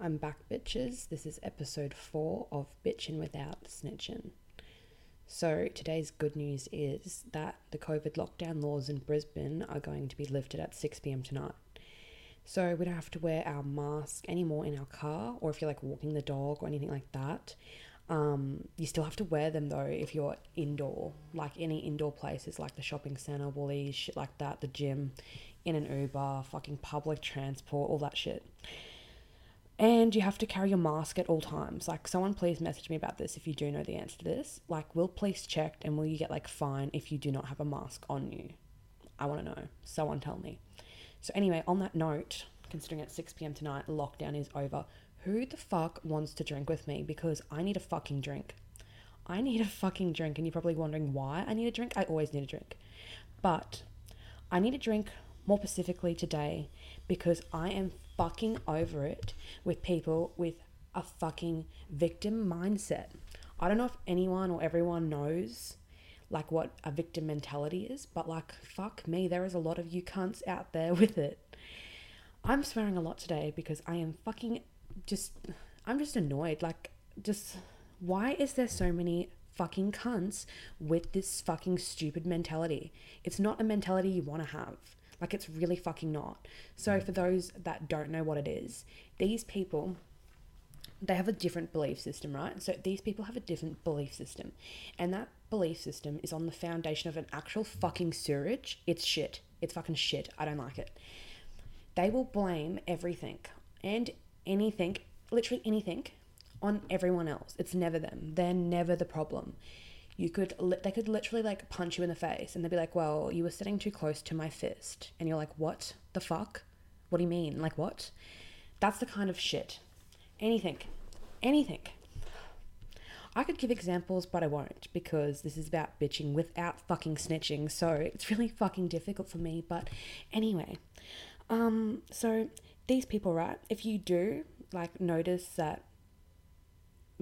I'm back, bitches. This is episode four of Bitchin' Without Snitchin'. So, today's good news is that the COVID lockdown laws in Brisbane are going to be lifted at 6 pm tonight. So, we don't have to wear our mask anymore in our car, or if you're like walking the dog or anything like that. Um, you still have to wear them though if you're indoor, like any indoor places like the shopping centre, Woolies, shit like that, the gym, in an Uber, fucking public transport, all that shit. And you have to carry your mask at all times. Like, someone please message me about this if you do know the answer to this. Like, will police check and will you get like fine if you do not have a mask on you? I want to know. Someone tell me. So, anyway, on that note, considering it's 6 p.m. tonight, lockdown is over. Who the fuck wants to drink with me? Because I need a fucking drink. I need a fucking drink. And you're probably wondering why I need a drink. I always need a drink. But I need a drink more specifically today because I am fucking over it with people with a fucking victim mindset. I don't know if anyone or everyone knows like what a victim mentality is, but like fuck me, there is a lot of you cunts out there with it. I'm swearing a lot today because I am fucking just I'm just annoyed. Like just why is there so many fucking cunts with this fucking stupid mentality? It's not a mentality you want to have. Like it's really fucking not. So mm. for those that don't know what it is, these people they have a different belief system, right? So these people have a different belief system. And that belief system is on the foundation of an actual fucking sewage. It's shit. It's fucking shit. I don't like it. They will blame everything and anything, literally anything, on everyone else. It's never them. They're never the problem you could li- they could literally like punch you in the face and they'd be like well you were sitting too close to my fist and you're like what the fuck what do you mean like what that's the kind of shit anything anything I could give examples, but I won't because this is about bitching without fucking snitching. So it's really fucking difficult for me. But anyway, um, so these people, right? If you do like notice that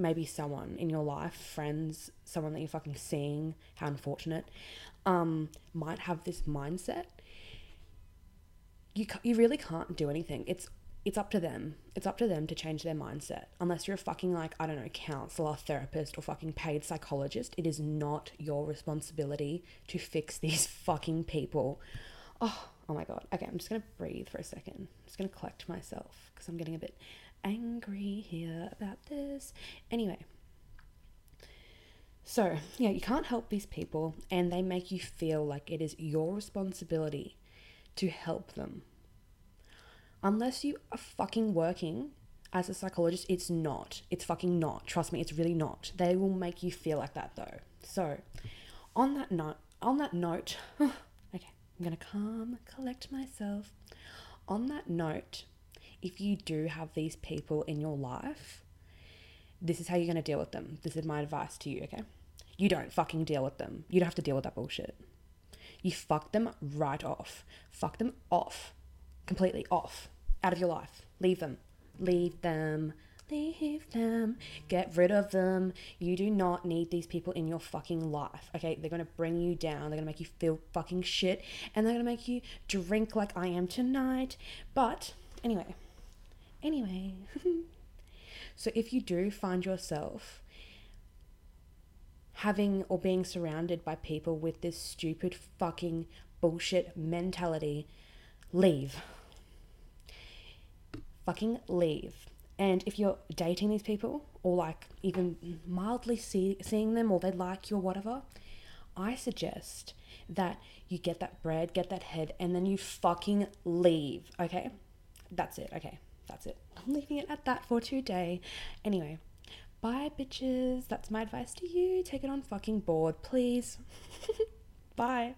maybe someone in your life, friends, someone that you're fucking seeing, how unfortunate, um, might have this mindset, you you really can't do anything. It's it's up to them. It's up to them to change their mindset. Unless you're a fucking like I don't know counselor, therapist, or fucking paid psychologist, it is not your responsibility to fix these fucking people. Oh, oh my god. Okay, I'm just gonna breathe for a second. I'm just gonna collect myself because I'm getting a bit angry here about this. Anyway, so yeah, you can't help these people, and they make you feel like it is your responsibility to help them. Unless you are fucking working as a psychologist, it's not. It's fucking not. Trust me, it's really not. They will make you feel like that though. So, on that note, on that note, okay, I'm gonna calm, collect myself. On that note, if you do have these people in your life, this is how you're going to deal with them. This is my advice to you, okay? You don't fucking deal with them. You don't have to deal with that bullshit. You fuck them right off. Fuck them off. Completely off. Out of your life. Leave them. Leave them. Leave them. Get rid of them. You do not need these people in your fucking life. Okay? They're gonna bring you down. They're gonna make you feel fucking shit. And they're gonna make you drink like I am tonight. But anyway, Anyway, so if you do find yourself having or being surrounded by people with this stupid fucking bullshit mentality, leave. Fucking leave. And if you're dating these people or like even mildly see, seeing them or they like you or whatever, I suggest that you get that bread, get that head, and then you fucking leave, okay? That's it, okay that's it. I'm leaving it at that for today. Anyway, bye, bitches. That's my advice to you. Take it on fucking board, please. bye.